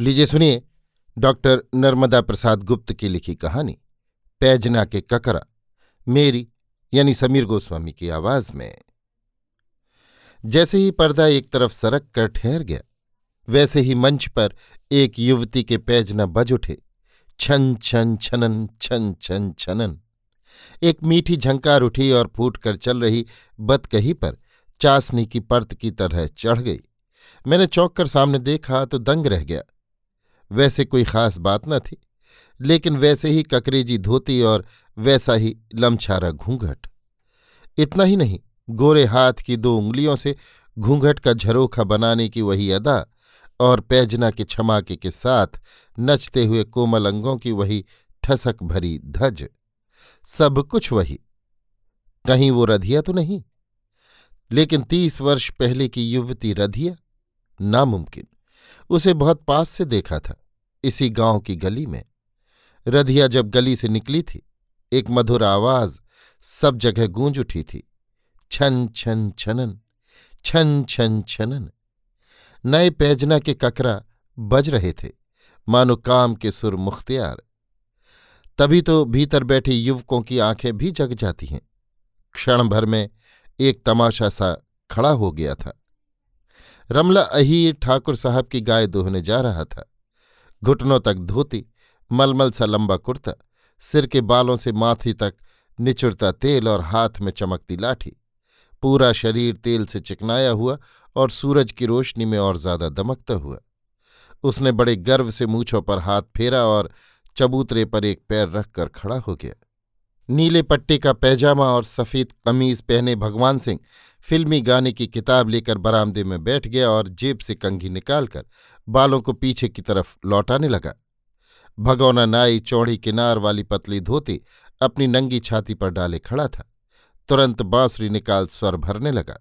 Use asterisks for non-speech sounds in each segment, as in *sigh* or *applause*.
लीजिए सुनिए डॉक्टर नर्मदा प्रसाद गुप्त की लिखी कहानी, पैजना के ककरा, मेरी, यानी समीर गोस्वामी की आवाज़ में। जैसे ही पर्दा एक तरफ़ सरक कर ठहर गया, वैसे ही मंच पर एक युवती के पैजना बज उठे। छन छन, छनन, छन छन, छनन। एक मीठी झंकार उठी और फूट कर चल रही बतकही पर चासनी की परत की तरह चढ़ गई। मैंने चौंक कर सामने देखा तो दंग रह गया। वैसे कोई खास बात न थी, लेकिन वैसे ही ककरेजी धोती और वैसा ही लमछारा घूंघट। इतना ही नहीं, गोरे हाथ की दो उंगलियों से घूंघट का झरोखा बनाने की वही अदा और पैजना के छमाके के साथ नचते हुए कोमल अंगों की वही ठसक भरी धज। सब कुछ वही। कहीं वो रधिया तो नहीं, लेकिन तीस वर्ष पहले की युवती रधिया नामुमकिन। उसे बहुत पास से देखा था, इसी गाँव की गली में। रधिया जब गली से निकली थी, एक मधुर आवाज़ सब जगह गूंज उठी थी। छन छन, छनन, छन छन, छनन। नए पैजना के ककरा बज रहे थे, मानो काम के सुर मुख्तियार। तभी तो भीतर बैठे युवकों की आँखें भी जग जाती हैं। क्षण भर में एक तमाशा सा खड़ा हो गया था। रमला अहीर ठाकुर साहब की गाय दोहने जा रहा था। घुटनों तक धोती, मलमल सा लंबा कुर्ता, सिर के बालों से माथी तक निचुड़ता तेल और हाथ में चमकती लाठी। पूरा शरीर तेल से चिकनाया हुआ और सूरज की रोशनी में और ज़्यादा दमकता हुआ। उसने बड़े गर्व से मूछों पर हाथ फेरा और चबूतरे पर एक पैर रखकर खड़ा हो गया। नीले पट्टे का पैजामा और सफ़ेद कमीज पहने भगवान सिंह फिल्मी गाने की किताब लेकर बरामदे में बैठ गया और जेब से कंघी निकालकर बालों को पीछे की तरफ़ लौटाने लगा। भगौना नाई चौड़ी किनार वाली पतली धोती अपनी नंगी छाती पर डाले खड़ा था। तुरंत बांसुरी निकाल स्वर भरने लगा।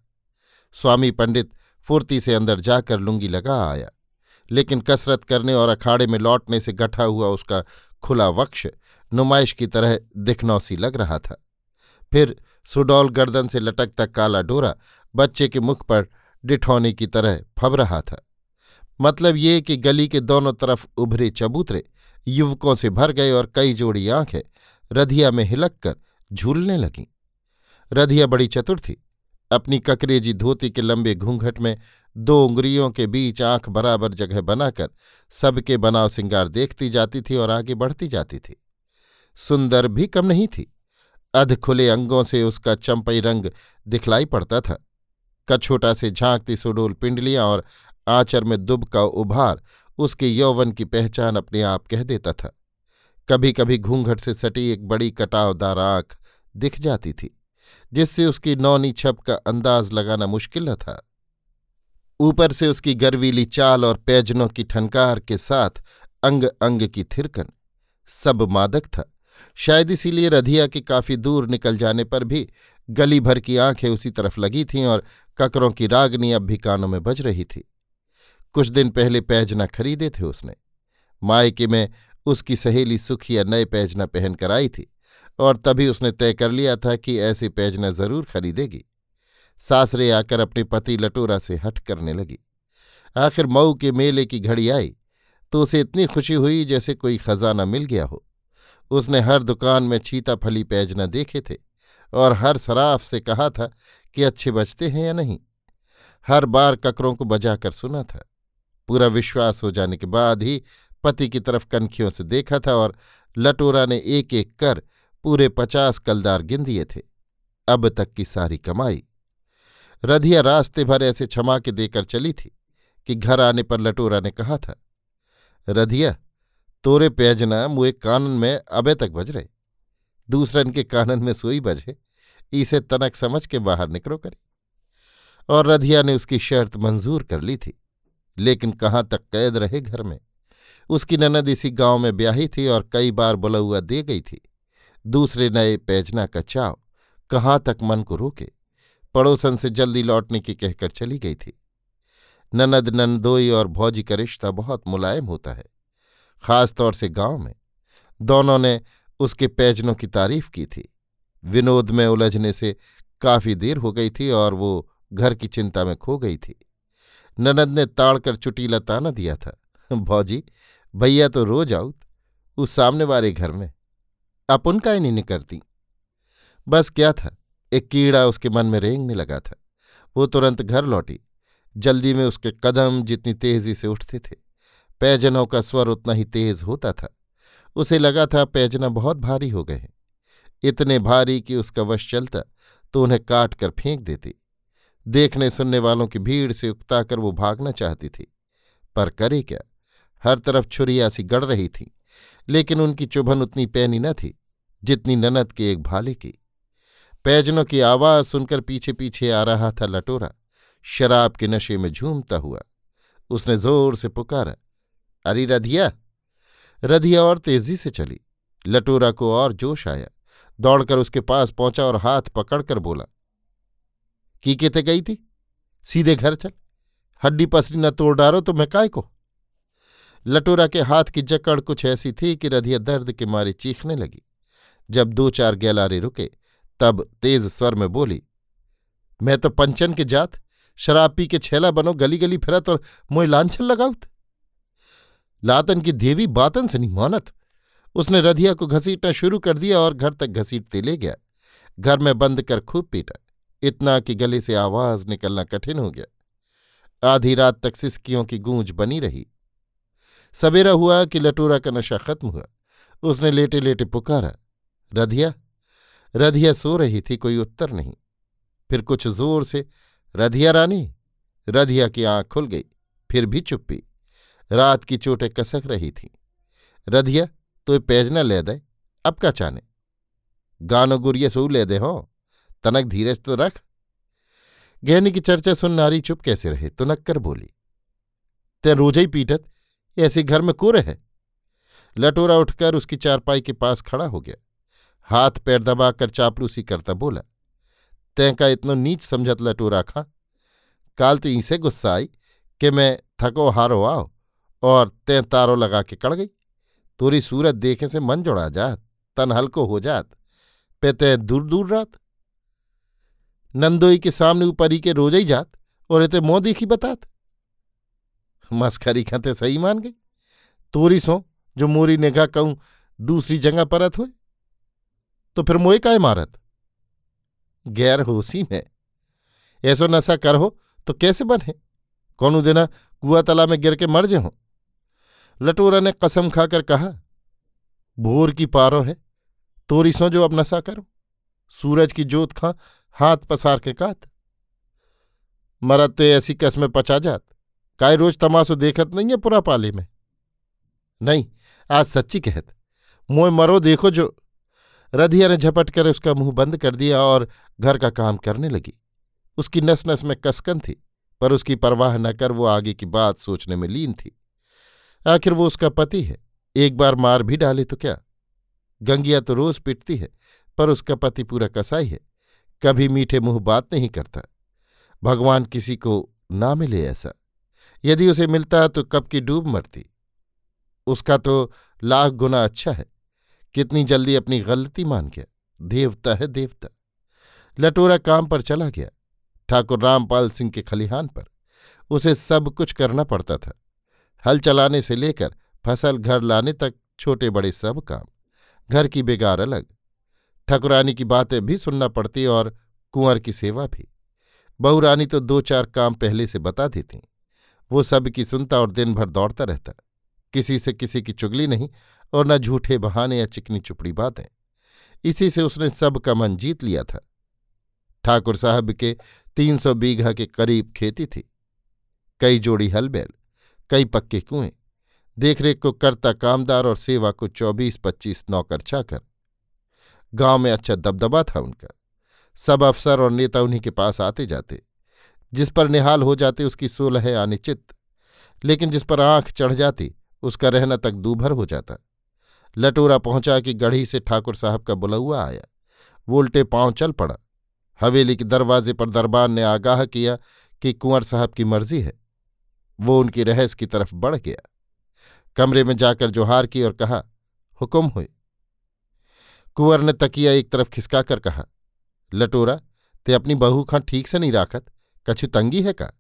स्वामी पंडित फुर्ती से अंदर जाकर लुंगी लगा आया, लेकिन कसरत करने और अखाड़े में लौटने से गठा हुआ उसका खुला वक्ष नुमाइश की तरह दिखनौसी लग रहा था। फिर सुडौल गर्दन से लटकता काला डोरा बच्चे के मुख पर डिठौने की तरह फब रहा था। मतलब ये कि गली के दोनों तरफ़ उभरे चबूतरे युवकों से भर गए और कई जोड़ी आँखें रधिया में हिलक कर झूलने लगीं। रधिया बड़ी चतुर थी। अपनी ककरेजी धोती के लंबे घूंघट में दो उंगलियों के बीच आँख बराबर जगह बनाकर सबके बनाव सिंगार देखती जाती थी और आगे बढ़ती जाती थी। सुंदर भी कम नहीं थी। अध खुले अंगों से उसका चंपई रंग दिखलाई पड़ता था। कछोटा से झांकती सुडोल पिंडलियाँ और आंचर में दुब का उभार उसके यौवन की पहचान अपने आप कह देता था। कभी कभी घूंघट से सटी एक बड़ी कटावदार आँख दिख जाती थी, जिससे उसकी नौनी छप का अंदाज लगाना मुश्किल न था। ऊपर से उसकी गर्वीली चाल और पैजनों की ठनकार के साथ अंग अंग की थिरकन सब मादक था। शायद इसीलिए रधिया के काफ़ी दूर निकल जाने पर भी गली भर की आँखें उसी तरफ़ लगी थीं और ककरों की रागनी अब भी कानों में बज रही थी। कुछ दिन पहले पैजना खरीदे थे उसने। मायके में उसकी सहेली सुखिया नए पैजना पहनकर आई थी और तभी उसने तय कर लिया था कि ऐसे पैजना ज़रूर खरीदेगी। सासरे आकर अपने पति लटोरा से हट करने लगी। आखिर मऊ के मेले की घड़ी आई तो उसे इतनी खुशी हुई जैसे कोई खजाना मिल गया हो। उसने हर दुकान में छीता फली पैजना देखे थे और हर सराफ से कहा था कि अच्छे बचते हैं या नहीं। हर बार ककरों को बजाकर सुना था। पूरा विश्वास हो जाने के बाद ही पति की तरफ़ कनखियों से देखा था और लटोरा ने एक एक कर पूरे पचास कलदार गिन दिए थे। अब तक की सारी कमाई। रधिया रास्ते भर ऐसे क्षमा के देकर चली थी कि घर आने पर लटोरा ने कहा था, रधिया तोरे पैजना मुए कानन में अबे तक बज रहे। दूसरन के कानन में सोई बजे। इसे तनक समझ के बाहर निकलो करे। और रधिया ने उसकी शर्त मंजूर कर ली थी। लेकिन कहाँ तक कैद रहे घर में? उसकी ननद इसी गाँव में ब्याही थी और कई बार बुलौआ दे गई थी। दूसरे नए पैजना का चाव कहाँ तक मन को रोके? पड़ोसन से जल्दी लौटने की कहकर चली गई थी। ननद नंदोई और भौजी का रिश्ता बहुत मुलायम होता है। खासतौर से गाँव में, दोनों ने उसके पैजनों की तारीफ़ की थी। विनोद में उलझने से काफ़ी देर हो गई थी और वो घर की चिंता में खो गई थी। ननद ने ताड़कर चुटीला ताना दिया था, भौजी, भैया तो रोज आउत उस सामने वाले घर में। अपन का ही नहीं निकलती बस क्या था, एक कीड़ा उसके मन में रेंगने लगा था। वो तुरंत घर लौटी, जल्दी में उसके कदम जितनी तेज़ी से उठते थे। पैजनों का स्वर उतना ही तेज होता था। उसे लगा था पैजना बहुत भारी हो गए इतने भारी कि उसका वश चलता तो उन्हें काट कर फेंक देती। देखने सुनने वालों की भीड़ से उकताकर वो भागना चाहती थी। पर करे क्या? हर तरफ़ छुरिया सी गड़ रही थी, लेकिन उनकी चुभन उतनी पैनी न थी, जितनी ननद के एक भाले की। पैजनों की आवाज़ सुनकर पीछे पीछे आ रहा था लटोरा। शराब के नशे में झूमता हुआ। उसने ज़ोर से पुकारा अरे रधिया रधिया और तेज़ी से चली। लटोरा को और जोश आया। दौड़कर उसके पास पहुँचा और हाथ पकड़कर बोला, की केते गई थी? सीधे घर चल। हड्डी पसरी न तोड़ डारो तो मैं काय को लटोरा के हाथ की जकड़ कुछ ऐसी थी कि रधिया दर्द के मारे चीखने लगी। जब दो चार गैलारे रुके, तब तेज स्वर में बोली, मैं तो पंचन के जात, शराब पी के छेला बनो गली गली फिरत और मोय लांछन लगाउत लातन की देवी बातन से नहीं मानत। उसने रधिया को घसीटना शुरू कर दिया और घर तक घसीटते ले गया। घर में बंद कर खूब पीटा। इतना कि गले से आवाज़ निकलना कठिन हो गया। आधी रात तक सिस्कियों की गूंज बनी रही। सवेरा हुआ कि लटूरा का नशा खत्म हुआ। उसने लेटे लेटे पुकारा, रधिया रधिया सो रही थी, कोई उत्तर नहीं। फिर कुछ ज़ोर से, रधिया रानी, रधिया की आँख खुल गई, फिर भी चुप्पी। रात की चोटें कसक रही थी। रधिया तो पैजना ले दे, अब का चाने गानो गुरिये सो ले दे हो, तनक धीरज तो रख। गहनी की चर्चा सुन नारी चुप कैसे रहे? तो नक्कर बोली, ते रोज ही पीटत ऐसे घर में कोरे है? लटोरा उठकर उसकी चारपाई के पास खड़ा हो गया। हाथ पैर दबाकर चापलूसी करता बोला, तैं का इतनो नीच समझत लटोरा खा? काल तो इसे गुस्सा आई कि मैं थको हारो आओ और तैं तारो लगा के कड़ गई। तोरी सूरत देखे से मन जोड़ा जात, तन हल्को हो जात, पे तय दूर दूर रात। नंदोई के सामने ऊपरी के रोज ही जात और इते मोह देखी बतात। मस्खरी खाते सही मान गई। तोरी सो, जो मोरी निगाह कहूँ, दूसरी जगह परत हुए तो फिर मोए का इमारत गैर होसी में। ऐसो नशा कर हो तो कैसे बने? कौन दिना कुआ तला में गिर के मर जे हो? लटोरा ने कसम खाकर कहा, भोर की पारो है, तोरी सो जो अब नशा करो। सूरज की जोत खा, हाथ पसार के कात। मरत तो ऐसी कस में पचा जात, काय रोज तमाशो देखत नहीं है पुरा पाले में? नहीं, आज सच्ची कहत, मोए मरो देखो जो। रधिया ने झपट कर उसका मुँह बंद कर दिया और घर का काम करने लगी। उसकी नस नस में कसकन थी, पर उसकी परवाह न कर वो आगे की बात सोचने में लीन थी। आखिर वो उसका पति है। एक बार मार भी डाले तो क्या? गंगिया तो रोज पिटती है, पर उसका पति पूरा कसाई है। कभी मीठे मुँह बात नहीं करता। भगवान किसी को ना मिले ऐसा। यदि उसे मिलता तो कब की डूब मरती। उसका तो लाख गुना अच्छा है। कितनी जल्दी अपनी गलती मान गया। देवता है देवता। लटोरा काम पर चला गया। ठाकुर रामपाल सिंह के खलिहान पर। उसे सब कुछ करना पड़ता था। हल चलाने से लेकर फ़सल घर लाने तक छोटे बड़े सब काम। घर की बेगार अलग। ठकुरानी की बातें भी सुनना पड़ती और कुंवर की सेवा भी। बहुरानी तो दो चार काम पहले से बता देती। वो सब की सुनता और दिन भर दौड़ता रहता। किसी से किसी की चुगली नहीं और न झूठे बहाने या चिकनी चुपड़ी बातें। इसी से उसने सब का मन जीत लिया था। ठाकुर साहब के तीन सौ बीघा के करीब खेती थी। कई जोड़ी हल बैल कई पक्के कुएँ देखरेख को करता कामदार और सेवा को चौबीस, पच्चीस नौकर चाकर गाँव में अच्छा दबदबा था उनका। सब अफसर और नेता उन्हीं के पास आते जाते। जिस पर निहाल हो जाते, उसकी सोलह चित्त लेकिन जिस पर आँख चढ़ जाती, उसका रहना तक दूभर हो जाता। लटोरा पहुँचा कि गढ़ी से ठाकुर साहब का बुलौआ आया। वो उल्टे पाँव चल पड़ा। हवेली के दरवाजे पर दरबार ने आगाह किया कि कुंवर साहब की मर्ज़ी है। वो उनकी रहस की तरफ़ बढ़ गया। कमरे में जाकर जोहार की और कहा, हुक्म हुए। कुंवर ने तकिया एक तरफ़ खिसकाकर कहा, लटोरा, ते अपनी बहू खां ठीक से नहीं राखत? कछु तंगी है का?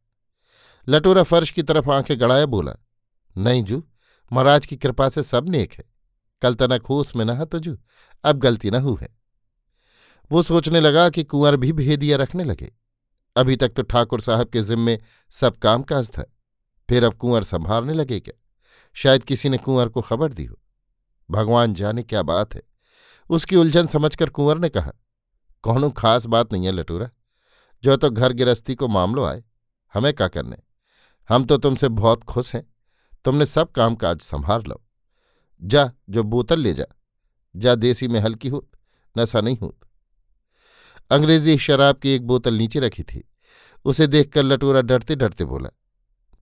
लटोरा फर्श की तरफ़ आँखें गड़ाया बोला, नहीं जू, महाराज की कृपा से सब नेक है। कल तनक होश में नहा तो जू, अब गलती न हु है। वो सोचने लगा कि कुंवर भी भेदिया रखने लगे। अभी तक तो ठाकुर साहब के जिम्मे सब कामकाज था। फिर अब कुंवर संभालने लगे क्या? शायद किसी ने कुंवर को खबर दी हो। भगवान जाने क्या बात है। उसकी उलझन समझकर कुंवर ने कहा, कौन खास बात नहीं है लटूरा। जो तो घर गिरस्ती को मामलो आए, हमें क्या करने? हम तो तुमसे बहुत खुश हैं। तुमने सब काम काज संभाल लो। जा, जो बोतल ले जा। जा देसी में हल्की होत नशा नहीं होत। अंग्रेज़ी शराब की एक बोतल नीचे रखी थी। उसे देखकर लटूरा डरते डरते बोला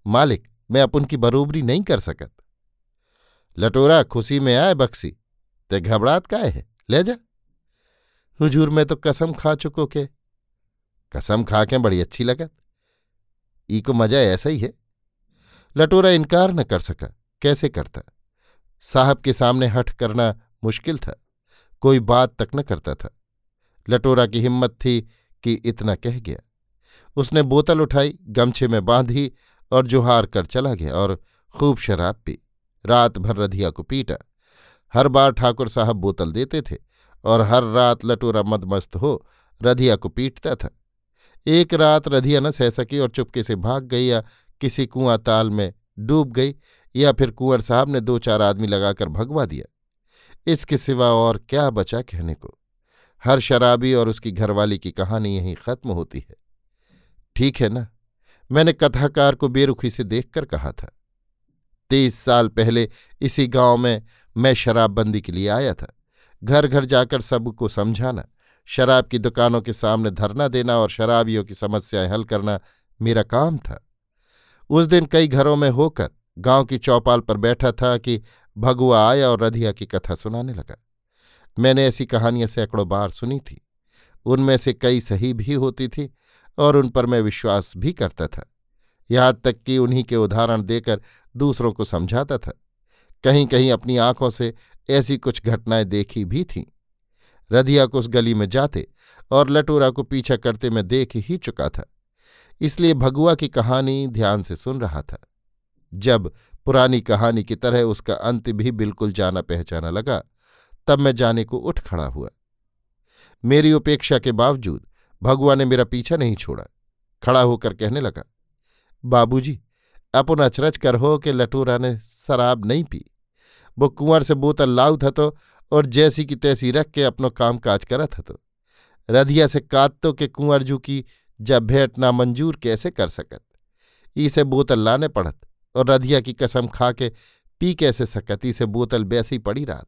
मालिक, मैं अपन की बरोबरी नहीं कर सकत। लटोरा खुशी में आए बक्सी ते घबरात काय है? ले जा। हुजूर, मैं तो कसम खा चुको के। कसम खा के बड़ी अच्छी लगत। ई को मज़ा ऐसा ही है। लटोरा इनकार न कर सका। कैसे करता? साहब के सामने हठ करना मुश्किल था। कोई बात तक न करता था। लटोरा की हिम्मत थी कि इतना कह गया। उसने बोतल उठाई, गमछे में बांधी और जुहार कर चला गया और खूब शराब पी। रात भर रधिया को पीटा। हर बार ठाकुर साहब बोतल देते थे और हर रात लटोरा मदमस्त हो रधिया को पीटता था। एक रात रधिया न सह सकी और चुपके से भाग गई या किसी कुआँ ताल में डूब गई या फिर कुंवर साहब ने दो चार आदमी लगाकर भगवा दिया। इसके सिवा और क्या बचा कहने को? हर शराबी और उसकी घरवाली की कहानी यहीं खत्म होती है। ठीक है ना? मैंने कथाकार को बेरुखी से देखकर कहा था। तेईस साल पहले इसी गाँव में मैं शराबबंदी के लिए आया था। घर घर जाकर सबको समझाना, शराब की दुकानों के सामने धरना देना और शराबियों की समस्याएँ हल करना मेरा काम था। उस दिन कई घरों में होकर गाँव की चौपाल पर बैठा था कि भगुआ आया और रधिया की कथा सुनाने लगा। मैंने ऐसी कहानियाँ सैकड़ों बार सुनी थी। उनमें से कई सही भी होती थी और उन पर मैं विश्वास भी करता था। यहाँ तक कि उन्हीं के उदाहरण देकर दूसरों को समझाता था। कहीं कहीं अपनी आँखों से ऐसी कुछ घटनाएँ देखी भी थीं। रधिया को उस गली में जाते और लटोरा को पीछा करते मैं देख ही चुका था। इसलिए भगुआ की कहानी ध्यान से सुन रहा था। जब पुरानी कहानी की तरह उसका अंत भी बिल्कुल जाना पहचाना लगा, तब मैं जाने को उठ खड़ा हुआ। मेरी उपेक्षा के बावजूद भगुआ ने मेरा पीछा नहीं छोड़ा। खड़ा होकर कहने लगा, बाबूजी, अपन अचरज कर हो कि लटूरा ने शराब नहीं पी। वो कुंवर से बोतल लाऊ था तो और जैसी की तैसी रख के अपनो काम काज करा था तो रधिया से कातो के कुंवर जू की जब भेंट ना मंजूर कैसे कर सकत। इसे बोतल लाने पड़त और रधिया की कसम खा के पी कैसे सकत, इसे बोतल बैसी पड़ी रात।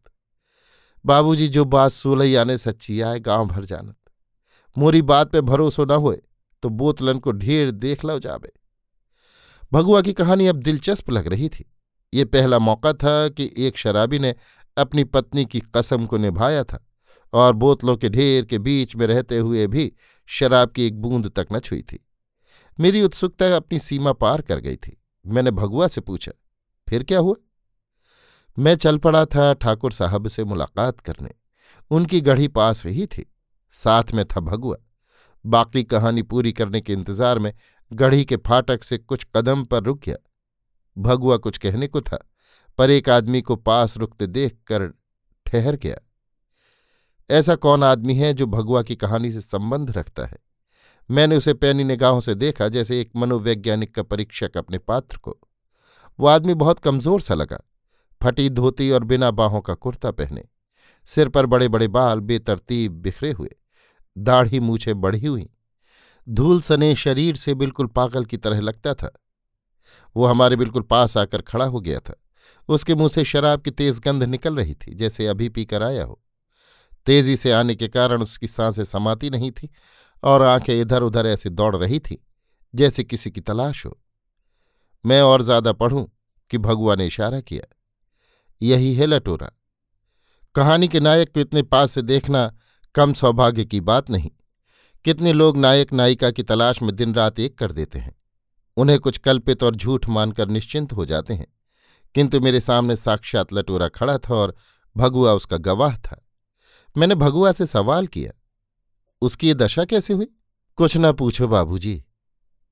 बाबूजी, जो बात सोलही आने सच्ची आए, गाँव भर जानत। मोरी बात पे भरोसो न होए तो बोतलन को ढेर देख लो जाबे। भगुआ की कहानी अब दिलचस्प लग रही थी। ये पहला मौका था कि एक शराबी ने अपनी पत्नी की कसम को निभाया था, और बोतलों के ढेर के बीच में रहते हुए भी शराब की एक बूंद तक न छुई थी। मेरी उत्सुकता अपनी सीमा पार कर गई थी। मैंने भगुआ से पूछा, फिर क्या हुआ? मैं चल पड़ा था ठाकुर साहब से मुलाकात करने। उनकी गढ़ी पास ही थी। साथ में था भगुआ। बाकी कहानी पूरी करने के इंतज़ार में गढ़ी के फाटक से कुछ कदम पर रुक गया। भगुआ कुछ कहने को था, पर एक आदमी को पास रुकते देख कर ठहर गया। ऐसा कौन आदमी है जो भगुआ की कहानी से संबंध रखता है? मैंने उसे पैनी निगाहों से देखा, जैसे एक मनोवैज्ञानिक का परीक्षक अपने पात्र को। वो आदमी बहुत कमज़ोर सा लगा, फटी धोती और बिना बाहों का कुर्ता पहने। सिर पर बड़े बड़े बाल बेतरतीब बिखरे हुए, दाढ़ी मूछे बढ़ी हुई। धूल सने शरीर से बिल्कुल पागल की तरह लगता था। वो हमारे बिल्कुल पास आकर खड़ा हो गया था। उसके मुँह से शराब की तेज गंध निकल रही थी, जैसे अभी पीकर आया हो। तेज़ी से आने के कारण उसकी साँसें समाती नहीं थी और आँखें इधर उधर ऐसे दौड़ रही थी, जैसे किसी की तलाश हो। मैं और ज़्यादा पढ़ूं कि भगुआ ने इशारा किया। यही है लटोरा। कहानी के नायक को इतने पास से देखना कम सौभाग्य की बात नहीं। कितने लोग नायक नायिका की तलाश में दिन रात एक कर देते हैं। उन्हें कुछ कल्पित और झूठ मानकर निश्चिंत हो जाते हैं। किंतु मेरे सामने साक्षात लटोरा खड़ा था और भगुआ उसका गवाह था। मैंने भगुआ से सवाल किया, उसकी ये दशा कैसे हुई? कुछ न पूछो बाबूजी।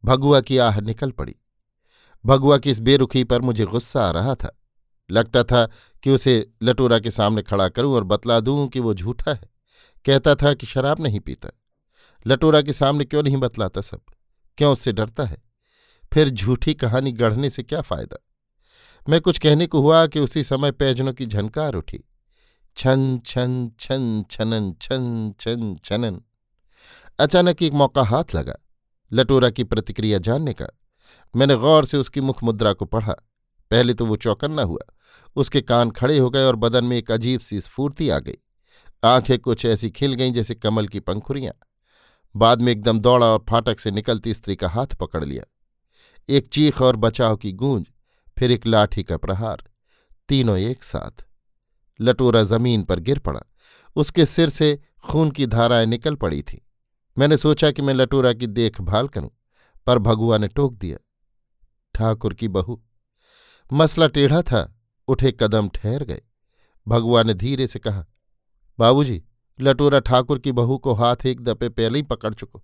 भगुआ की आह निकल पड़ी। भगुआ की इस बेरुखी पर मुझे गुस्सा आ रहा था। लगता था कि उसे लटोरा के सामने खड़ा करूँ और बतला दूँ कि वो झूठा है। कहता था कि शराब नहीं पीता। लटोरा के सामने क्यों नहीं बतलाता सब? क्यों उससे डरता है? फिर झूठी कहानी गढ़ने से क्या फ़ायदा? मैं कुछ कहने को हुआ कि उसी समय पैजनों की झनकार उठी। छन छन छन, छनन, छन छन, छनन। अचानक एक मौका हाथ लगा। लटोरा की प्रतिक्रिया जानने का। मैंने गौर से उसकी मुख मुद्रा को पढ़ा। पहले तो वो चौकन्ना हुआ। उसके कान खड़े हो गए और बदन में एक अजीब सी स्फूर्ति आ गई। आँखें कुछ ऐसी खिल गईं जैसे कमल की पंखुरियाँ। बाद में एकदम दौड़ा और फाटक से निकलती स्त्री का हाथ पकड़ लिया। एक चीख और बचाव की गूंज, फिर एक लाठी का प्रहार। तीनों एक साथ। लटोरा ज़मीन पर गिर पड़ा। उसके सिर से खून की धाराएँ निकल पड़ी थी। मैंने सोचा कि मैं लटोरा की देखभाल करूँ, पर भगुआ ने टोक दिया, ठाकुर की बहू मसला टेढ़ा था, उठे कदम ठहर गए। भगुआ ने धीरे से कहा, बाबूजी, लटोरा ठाकुर की बहू को हाथ एक दपे पहले ही पकड़ चुको।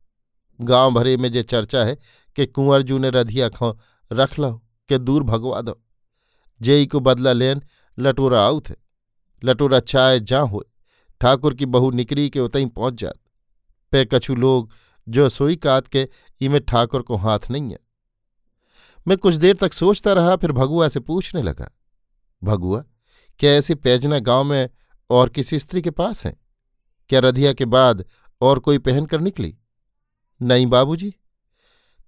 गाँव भरे में जे चर्चा है कि कुंवर जू ने रधिया खो रख लो के दूर भगवा दो। जेई को बदला लेन, लटोरा आऊ थे लटोरा चाय जा हो ठाकुर की बहू निकरी के उतई पहुँच जात। पे कछु लोग जो सोई कात के इमे ठाकुर को हाथ नहीं है। मैं कुछ देर तक सोचता रहा, फिर भगुआ से पूछने लगा, भगुआ, क्या ऐसी पैजना गाँव में और किसी स्त्री के पास है? क्या रधिया के बाद और कोई पहनकर निकली? नहीं बाबूजी,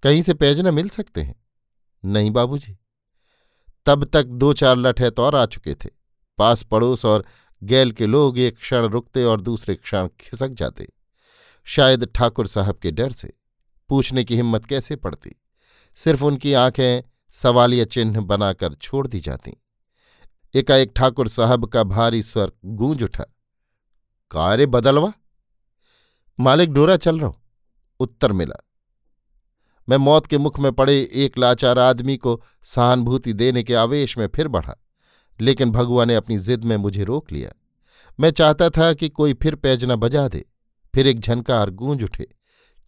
कहीं से पैजना मिल सकते हैं। नहीं बाबूजी, तब तक दो चार लठैत और आ चुके थे। पास पड़ोस और गैल के लोग एक क्षण रुकते और दूसरे क्षण खिसक जाते, शायद ठाकुर साहब के डर से, पूछने की हिम्मत कैसे पड़ती? सिर्फ़ उनकी आँखें सवालिया चिन्ह बनाकर छोड़ दी जाती। एकाएक ठाकुर साहब का भारी स्वर गूंज उठा। कारे बदलवा? मालिक डोरा चल रहा उत्तर मिला। मैं मौत के मुख में पड़े एक लाचार आदमी को सहानुभूति देने के आवेश में फिर बढ़ा, लेकिन भगवा ने अपनी जिद में मुझे रोक लिया। मैं चाहता था कि कोई फिर पैजना बजा दे, फिर एक झनकार गूंज उठे।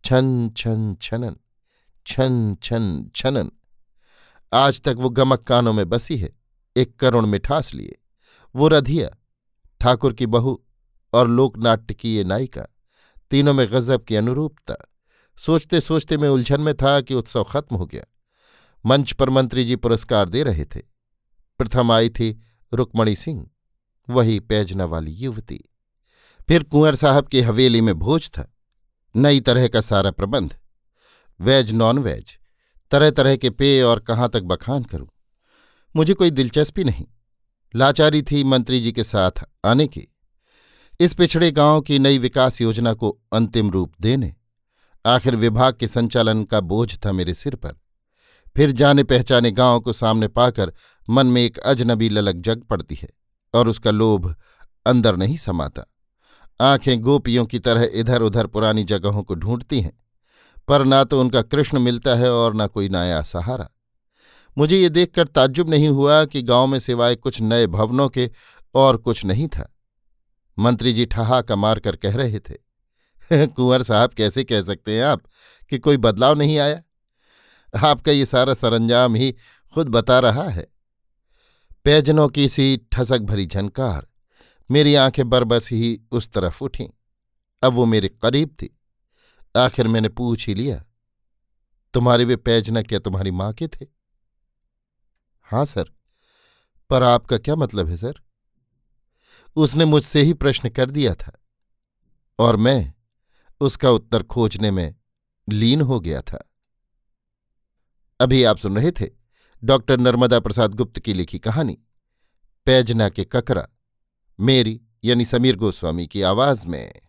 छन छन, छनन। छन छन, छनन। आज तक वो गमक कानों में बसी है, एक करुण मिठास लिए। वो रधिया, ठाकुर की बहू और लोकनाट्य की ये नायिका, तीनों में गजब की अनुरूपता। सोचते सोचते मैं उलझन में था कि उत्सव खत्म हो गया। मंच पर मंत्री जी पुरस्कार दे रहे थे। प्रथम आई थी रुक्मणी सिंह, वही पैजना वाली युवती। फिर कुंवर साहब की हवेली में भोज था। नई तरह का सारा प्रबंध। वेज नॉन वेज तरह तरह के पेय और कहाँ तक बखान करूँ? मुझे कोई दिलचस्पी नहीं। लाचारी थी मंत्री जी के साथ आने की। इस पिछड़े गाँव की नई विकास योजना को अंतिम रूप देने, आखिर विभाग के संचालन का बोझ था मेरे सिर पर। फिर जाने पहचाने गाँव को सामने पाकर मन में एक अजनबी ललक जग पड़ती है और उसका लोभ अंदर नहीं समाता। आँखें गोपियों की तरह इधर उधर पुरानी जगहों को ढूंढती हैं। पर ना तो उनका कृष्ण मिलता है और न कोई नया सहारा। मुझे ये देखकर ताज्जुब नहीं हुआ कि गाँव में सिवाय कुछ नए भवनों के और कुछ नहीं था। मंत्री जी ठहाका मारकर कह रहे थे, *laughs* कुंवर साहब कैसे कह सकते हैं आप कि कोई बदलाव नहीं आया? आपका ये सारा सरंजाम ही खुद बता रहा है। पैजनों की सी ठसक भरी झनकार, मेरी आँखें बरबस ही उस तरफ़ उठीं। अब वो मेरे करीब थी। आखिर मैंने पूछ ही लिया, तुम्हारे वे पैजना क्या तुम्हारी माँ के थे? हाँ सर। पर आपका क्या मतलब है, सर? उसने मुझसे ही प्रश्न कर दिया था और मैं उसका उत्तर खोजने में लीन हो गया था। अभी आप सुन रहे थे डॉक्टर नर्मदा प्रसाद गुप्त की लिखी कहानी, पैजना के ककरा, मेरी यानी समीर गोस्वामी की आवाज़ में।